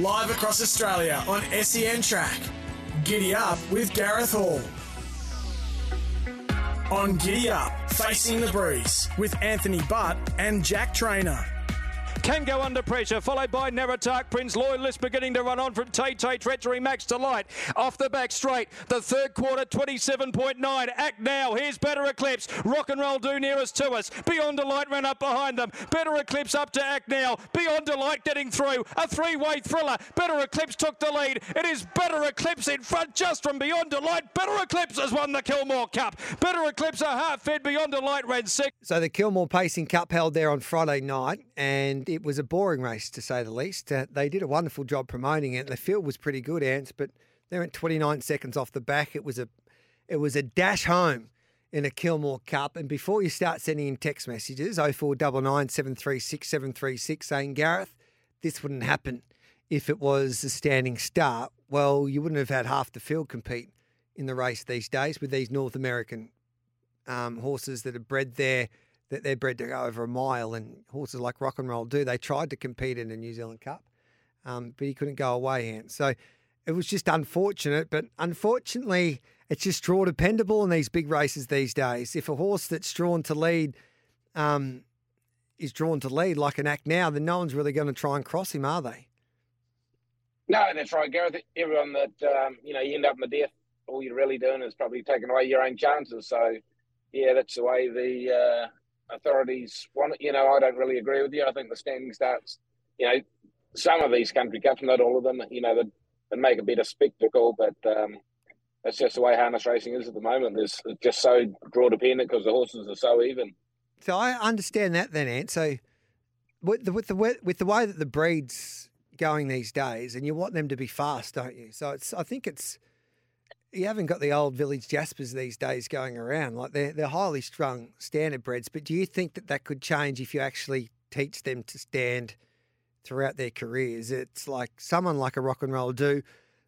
live across Australia on SEN Track. Giddy Up with Gareth Hall. On Giddy Up, Facing the Breeze with Anthony Butt and Jack Trainer. Can go under pressure, followed by Naratak Prince. Loyalist beginning to run on from Tay Tay Treachery Max to Light. Off the back straight. The third quarter, 27.9. Act now. Here's Better Eclipse. Rock and Roll do nearest to us. Beyond Delight ran up behind them. Better Eclipse up to Act now. Beyond Delight getting through. A three-way thriller. Better Eclipse took the lead. It is Better Eclipse in front just from Beyond Delight. Better Eclipse has won the Kilmore Cup. Better Eclipse a half fed Beyond Delight ran six. So the Kilmore Pacing Cup held there on Friday night, and it was a boring race to say the least. Uh, they did a wonderful job promoting it. The field was pretty good, Ants, but they went 29 seconds off the back. It was a, it was a dash home in a Kilmore Cup. And before you start sending in text messages, 0499 736 736, saying, Gareth, this wouldn't happen if it was a standing start. Well, you wouldn't have had half the field compete in the race these days with these North American um, horses that are bred there that they're bred to go over a mile, and horses like Rock and Roll do. They tried to compete in the New Zealand Cup, um, but he couldn't go away, Ant. So it was just unfortunate, but unfortunately, it's just draw dependable in these big races these days. If a horse that's drawn to lead um, is drawn to lead like an act now, then no one's really going to try and cross him, are they? No, that's right, Gareth. Everyone that um, you know, you end up in the death. All you're really doing is probably taking away your own chances. So, yeah, that's the way the uh, authorities want. You know, I don't really agree with you. I think the standing starts, you know, some of these country cups, not all of them, you know, that, that make a better spectacle, but um, that's just the way harness racing is at the moment. There's it's just so draw dependent because the horses are so even. So I understand that then, Ant. So with the, with the with the way that the breeds going these days, and you want them to be fast, don't you? So it's I think it's you haven't got the old village jaspers these days going around. Like they're they're highly strung standard breds. But do you think that that could change if you actually teach them to stand throughout their careers? It's like someone like a rock and roll do.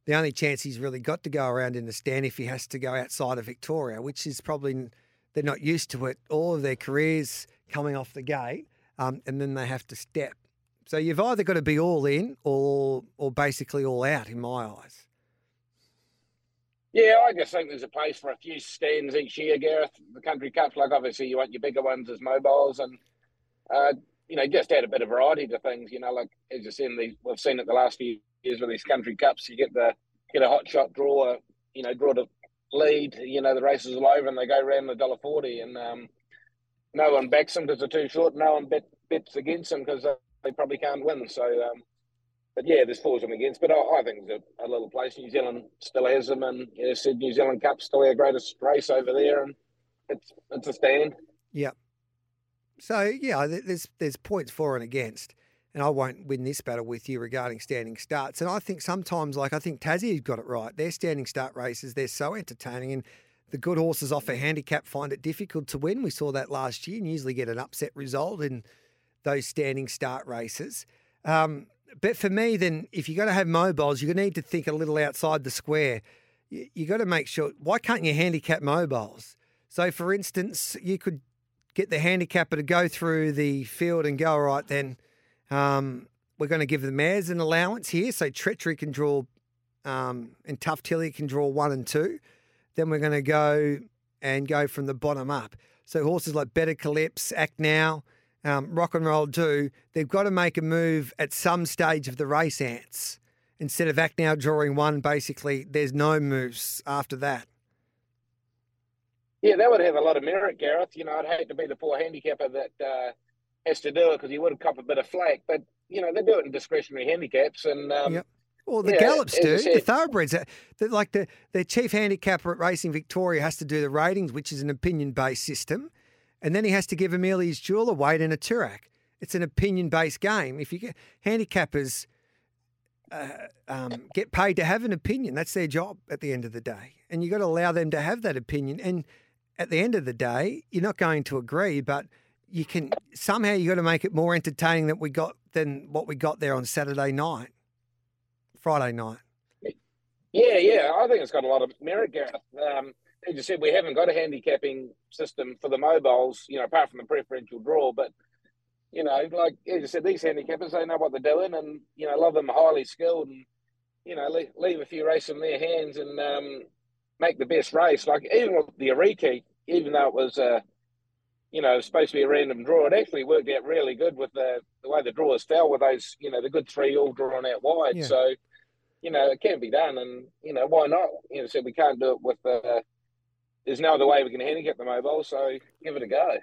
The only chance he's really got to go around in the stand if he has to go outside of Victoria, which is probably they're not used to it. All of their careers coming off the gate, um, and then they have to step. So you've either got to be all in or or basically all out, in my eyes. Yeah, I just think there's a place for a few stands each year, Gareth. The country cups, like obviously you want your bigger ones as mobiles, and uh, you know just add a bit of variety to things. You know, like as you said, we've seen it the last few years with these country cups. You get the get a hot shot draw, you know, draw to lead. You know, the races are over and they go around the dollar forty, and um, no one backs them because they're too short. No one bet, bets against them because they probably can't win. So um, but yeah, there's fours and against. But I, I think there's a, a, little place. New Zealand still has them, and you know, said New Zealand Cup still our greatest race over there, and it's it's a stand. Yeah. So yeah, there's there's points for and against, and I won't win this battle with you regarding standing starts. And I think sometimes, like I think Tassie's got it right. Their standing start races, they're so entertaining, and the good horses off a handicap find it difficult to win. We saw that last year, and usually get an upset result in those standing start races. Um, but for me, then, if you're going to have mobiles, you need to think a little outside the square. You, you got to make sure. Why can't you handicap mobiles? So, for instance, you could get the handicapper to go through the field and go, all right, then um, we're going to give the mares an allowance here. So, Treachery can draw, um, and Tough Tilly can draw one and two. Then we're going to go and go from the bottom up. So, horses like Better Eclipse, Act Now, um, rock and roll do, they've got to make a move at some stage of the race ants. Instead of act now drawing one, basically, there's no moves after that. Yeah, that would have a lot of merit, Gareth. You know, I'd hate to be the poor handicapper that uh, has to do it because he would have cop a bit of flack. But, you know, they do it in discretionary handicaps. And, um, yep. Well, the yeah, gallops do. Said, the thoroughbreds, the, like the, the chief handicapper at Racing Victoria has to do the ratings, which is an opinion based system. And then he has to give Amelia's jewel a weight and a Toorak. It's an opinion based game. If you get handicappers uh, um, get paid to have an opinion, that's their job at the end of the day. And you've got to allow them to have that opinion. And at the end of the day, you're not going to agree, but you can somehow you got to make it more entertaining than we got than what we got there on Saturday night, Friday night. Yeah, yeah, I think it's got a lot of merit, Gareth. Um, as you said, we haven't got a handicapping system for the mobiles, you know, apart from the preferential draw. But you know, like as I said, these handicappers they know what they're doing, and you know, a lot of them are highly skilled, and you know, leave, leave a few races in their hands and um, make the best race. Like even with the Ariki, even though it was uh, you know supposed to be a random draw, it actually worked out really good with the the way the drawers fell with those, you know, the good three all drawn out wide. Yeah. So, you know, it can be done, and you know, why not? You know, so we can't do it with the. Uh, there's no other way we can handicap the mobile, so give it a go.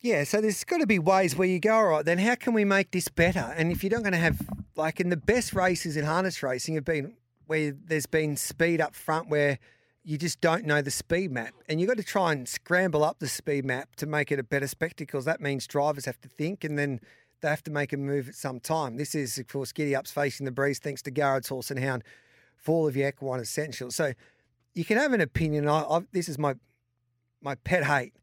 Yeah, so there's got to be ways where you go, all right, then how can we make this better? And if you're not going to have, like, in the best races in harness racing have been where there's been speed up front where you just don't know the speed map. And you've got to try and scramble up the speed map to make it a better spectacle. That means drivers have to think and then they have to make a move at some time. This is, of course, Giddy Up's facing the breeze thanks to Garrard's Horse and Hound for all of your equine essentials. So you can have an opinion. I, I, this is my my pet hate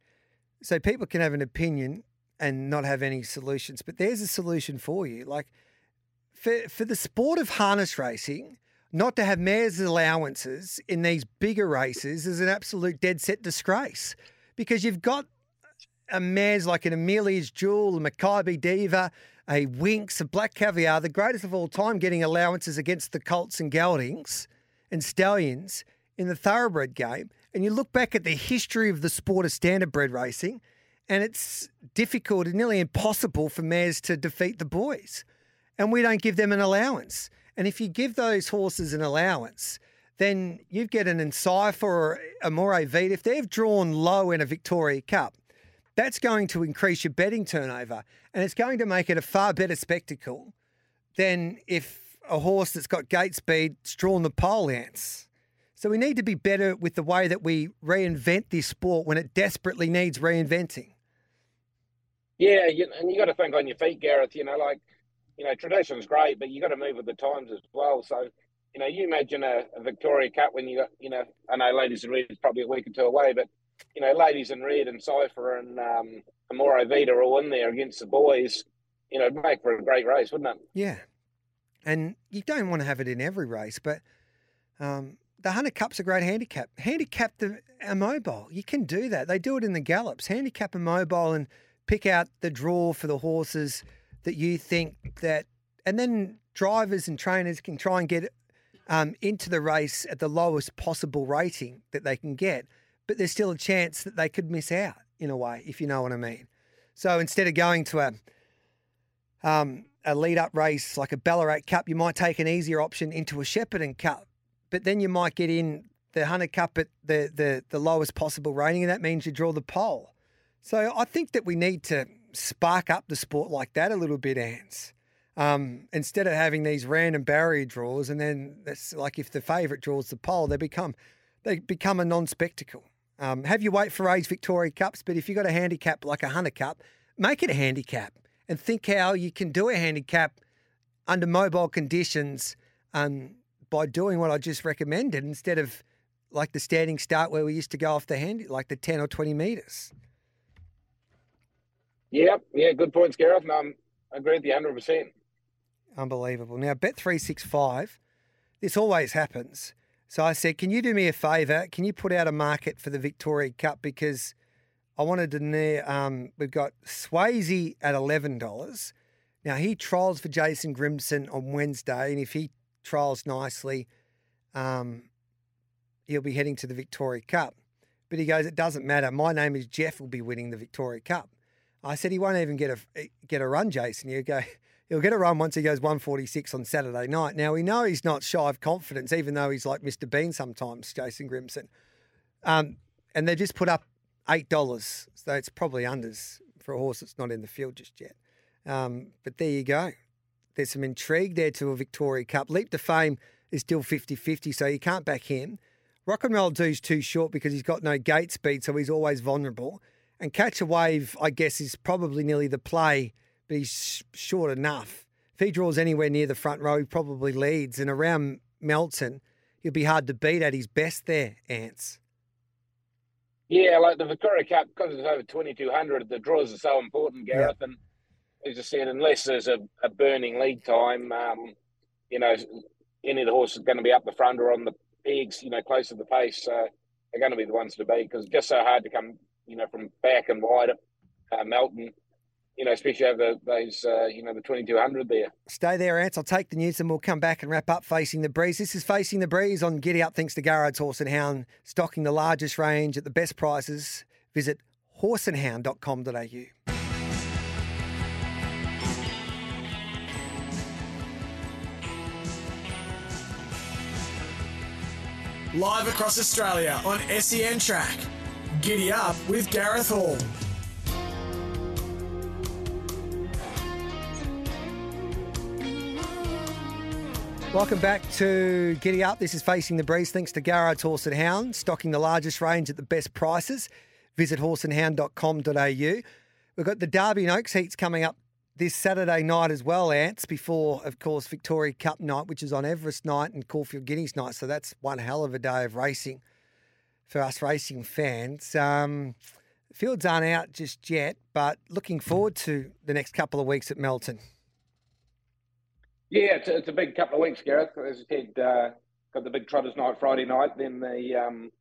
so people can have an opinion and not have any solutions, but there's a solution for you. Like for for the sport of harness racing, not to have mares' allowances in these bigger races is an absolute dead set disgrace because you've got a mares like an Amelia's Jewel, a Makybe Diva, a Winx, a Black Caviar, the greatest of all time, getting allowances against the Colts and Geldings and Stallions in the thoroughbred game and you look back at the history of the sport of standardbred racing, and it's difficult and nearly impossible for mares to defeat the boys. And we don't give them an allowance. And if you give those horses an allowance, then you get an Encipher or a Moray Vita. If they've drawn low in a Victoria Cup, that's going to increase your betting turnover and it's going to make it a far better spectacle than if a horse that's got gate speed's drawn the pole ants. So we need to be better with the way that we reinvent this sport when it desperately needs reinventing. Yeah, you, and you got to think on your feet, Gareth. You know, like you know, tradition's great, but you got to move with the times as well. So, you know, you imagine a, a Victoria Cup when you got, you know, I know ladies in red is probably a week or two away, but you know, ladies in red and Cipher and um, Amore Vita are all in there against the boys. You know, it'd make for a great race, wouldn't it? Yeah, and you don't want to have it in every race, but um, the Hunter Cup's a great handicap. Handicap the a mobile. You can do that. They do it in the gallops. Handicap a mobile and pick out the draw for the horses that you think that, and then drivers and trainers can try and get um, into the race at the lowest possible rating that they can get. But there's still a chance that they could miss out in a way, if you know what I mean. So instead of going to a um, a lead up race like a Ballarat Cup, you might take an easier option into a Shepparton Cup but then you might get in the Hunter Cup at the, the, the lowest possible rating, and that means you draw the pole. So I think that we need to spark up the sport like that a little bit, Ants. Um, instead of having these random barrier draws, and then that's like if the favourite draws the pole, they become they become a non-spectacle. Um, have you wait for age Victoria Cups, but if you've got a handicap like a Hunter Cup, make it a handicap and think how you can do a handicap under mobile conditions um, by doing what I just recommended instead of like the standing start where we used to go off the hand, like the 10 or 20 metres. Yep. Yeah. Good points, Gareth. No, I agree with you 100%. Unbelievable. Now, Bet365, this always happens. So I said, can you do me a favour? Can you put out a market for the Victoria Cup? Because I wanted to know, um, we've got Swayze at $11. Now, he trials for Jason Grimson on Wednesday. And if he trials nicely, um, he'll be heading to the Victoria Cup. But he goes, it doesn't matter. My name is Jeff. Will be winning the Victoria Cup. I said he won't even get a eh, get a run, Jason. You go, he'll get a run once he goes 146 on Saturday night. Now we know he's not shy of confidence, even though he's like Mr. Bean sometimes, Jason Grimson. Um, and they just put up eight dollars, so it's probably unders for a horse that's not in the field just yet. Um, but there you go there's some intrigue there to a Victoria Cup. Leap to Fame is still 50 50, so you can't back him. Rock and Roll Do's too short because he's got no gate speed, so he's always vulnerable. And Catch a Wave, I guess, is probably nearly the play, but he's short enough. If he draws anywhere near the front row, he probably leads. And around Melton, he'll be hard to beat at his best there, Ants. Yeah, like the Victoria Cup, because it's over 2,200, the draws are so important, Gareth. And as I said, unless there's a, a burning lead time, um, you know, any of the horses going to be up the front or on the pegs, you know, close to the pace, uh, are going to be the ones to beat because it's just so hard to come, you know, from back and wide at uh, Melton. you know, especially over those, uh, you know, the 2200 there. Stay there, Ants. I'll take the news and we'll come back and wrap up Facing the Breeze. This is Facing the Breeze on Giddy Up, thanks to Garrard's Horse and Hound, stocking the largest range at the best prices. Visit horseandhound.com.au. Live across Australia on SEN Track. Giddy Up with Gareth Hall. Welcome back to Giddy Up. This is Facing the Breeze thanks to Garrard's Horse and Hound, stocking the largest range at the best prices. Visit horseandhound.com.au. We've got the Derby and Oaks heats coming up this Saturday night as well, Ants, before, of course, Victoria Cup night, which is on Everest night and Caulfield Guineas night. So that's one hell of a day of racing for us racing fans. Um, fields aren't out just yet, but looking forward to the next couple of weeks at Melton. Yeah, it's a, it's a big couple of weeks, Gareth. As I said, uh, got the big Trotters night Friday night, then the um,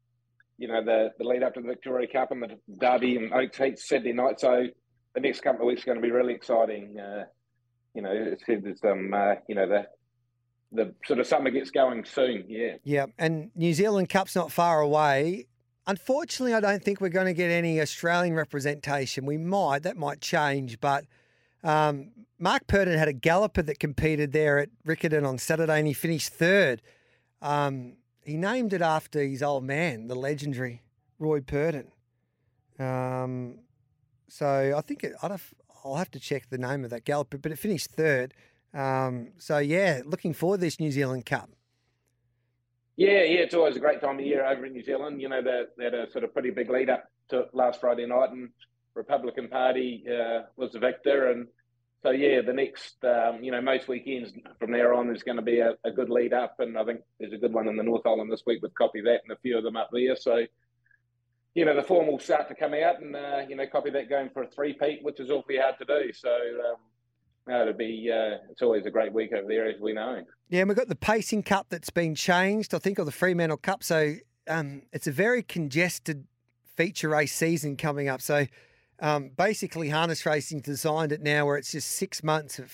you know the the lead up to the Victoria Cup and the Derby and Oaks Heats Saturday night. So the next couple of weeks are going to be really exciting. Uh, you know, it's, there's some uh, you know the the sort of summer gets going soon. Yeah. Yeah, and New Zealand Cup's not far away. Unfortunately, I don't think we're going to get any Australian representation. We might, that might change, but um, Mark Purdon had a galloper that competed there at Riccarton on Saturday and he finished third. Um, he named it after his old man, the legendary Roy Purdon. Um, so I think it, I'd have, I'll have to check the name of that galloper, but it finished third. Um, so yeah, looking forward to this New Zealand Cup. Yeah, yeah, it's always a great time of year over in New Zealand. You know, they, they had a sort of pretty big lead up to last Friday night, and Republican Party uh, was the victor, and so yeah, the next um, you know most weekends from there on is going to be a, a, good lead up, and I think there's a good one in the North Island this week with Copy That and a few of them up there. So you know the form will start to come out, and uh, you know Copy That going for a three peat, which is awfully hard to do. So. Um, no, it'll be. Uh, it's always a great week over there, as we know. Yeah, and we've got the Pacing Cup that's been changed, I think, or the Fremantle Cup. So um, it's a very congested feature race season coming up. So um, basically, harness racing designed it now where it's just six months of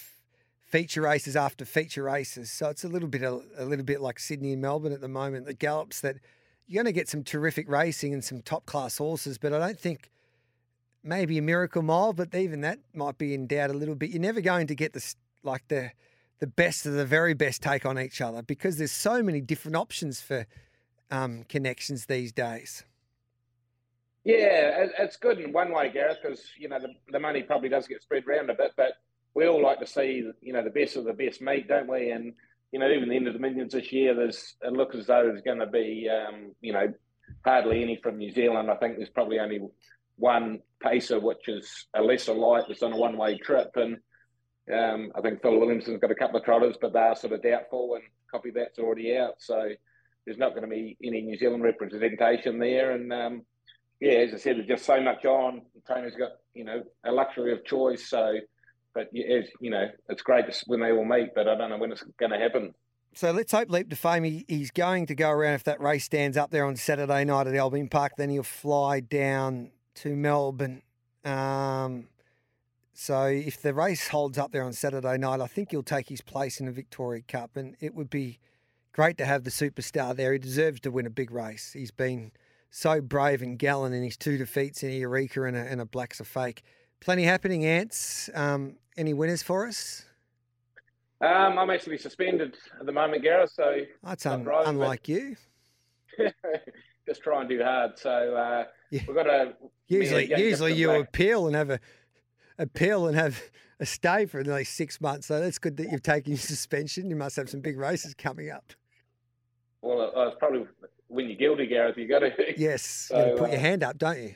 feature races after feature races. So it's a little bit a, a little bit like Sydney and Melbourne at the moment. The gallops that you're going to get some terrific racing and some top class horses, but I don't think maybe a miracle mile, but even that might be in doubt a little bit. You're never going to get the like the the best of the very best take on each other because there's so many different options for um, connections these days. Yeah, it's good in one way, Gareth, because you know the, the money probably does get spread around a bit, but we all like to see you know the best of the best meet, don't we? And you know even the end of the Dominions this year, there's it looks as though there's going to be um, you know hardly any from New Zealand. I think there's probably only one pacer, which is a lesser light, that's on a one way trip, and um, I think Phil Williamson's got a couple of trotters, but they are sort of doubtful, and copy that's already out, so there's not going to be any New Zealand representation there, and um, yeah, as I said, there's just so much on. The trainers got you know a luxury of choice. So, but yeah, you know, it's great when they all meet, but I don't know when it's going to happen. So let's hope Leap to Fame. He, he's going to go around if that race stands up there on Saturday night at Albion Park. Then he'll fly down to Melbourne. Um, so if the race holds up there on Saturday night, I think he'll take his place in the Victoria Cup, and it would be great to have the superstar there. He deserves to win a big race. He's been so brave and gallant in his two defeats in Eureka and a, and a Black's a Fake. Plenty happening, Ants. Um, any winners for us? Um, I'm actually suspended at the moment, Gareth. So that's un- unlike you. just try and do hard. So uh, yeah. we've got to usually usually you black. appeal and have a appeal and have a stay for at least six months. So that's good that you've taken your suspension. You must have some big races coming up. Well, I was probably when you're guilty, Gareth, you got to. Yes, so, you got to put uh, your hand up, don't you?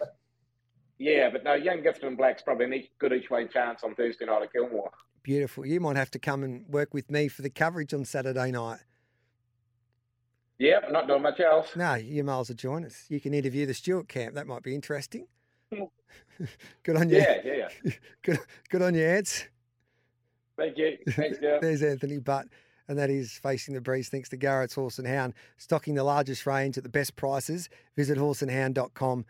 Yeah, but no, young Gifted and Black's probably a good each way chance on Thursday night at Kilmore. Beautiful. You might have to come and work with me for the coverage on Saturday night. Yep, not doing much else. No, you might as well join us. You can interview the Stewart camp. That might be interesting. good on you. Yeah, yeah, yeah. good, good on you, Ants. Thank you. Thanks, Gareth. There's Anthony Butt and that is Facing the Breeze thanks to Garrard's Horse and Hound, stocking the largest range at the best prices. Visit horseandhound.com.au.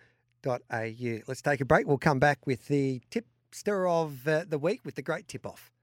Let's take a break. We'll come back with the tip tipster of uh, the week with the great tip off.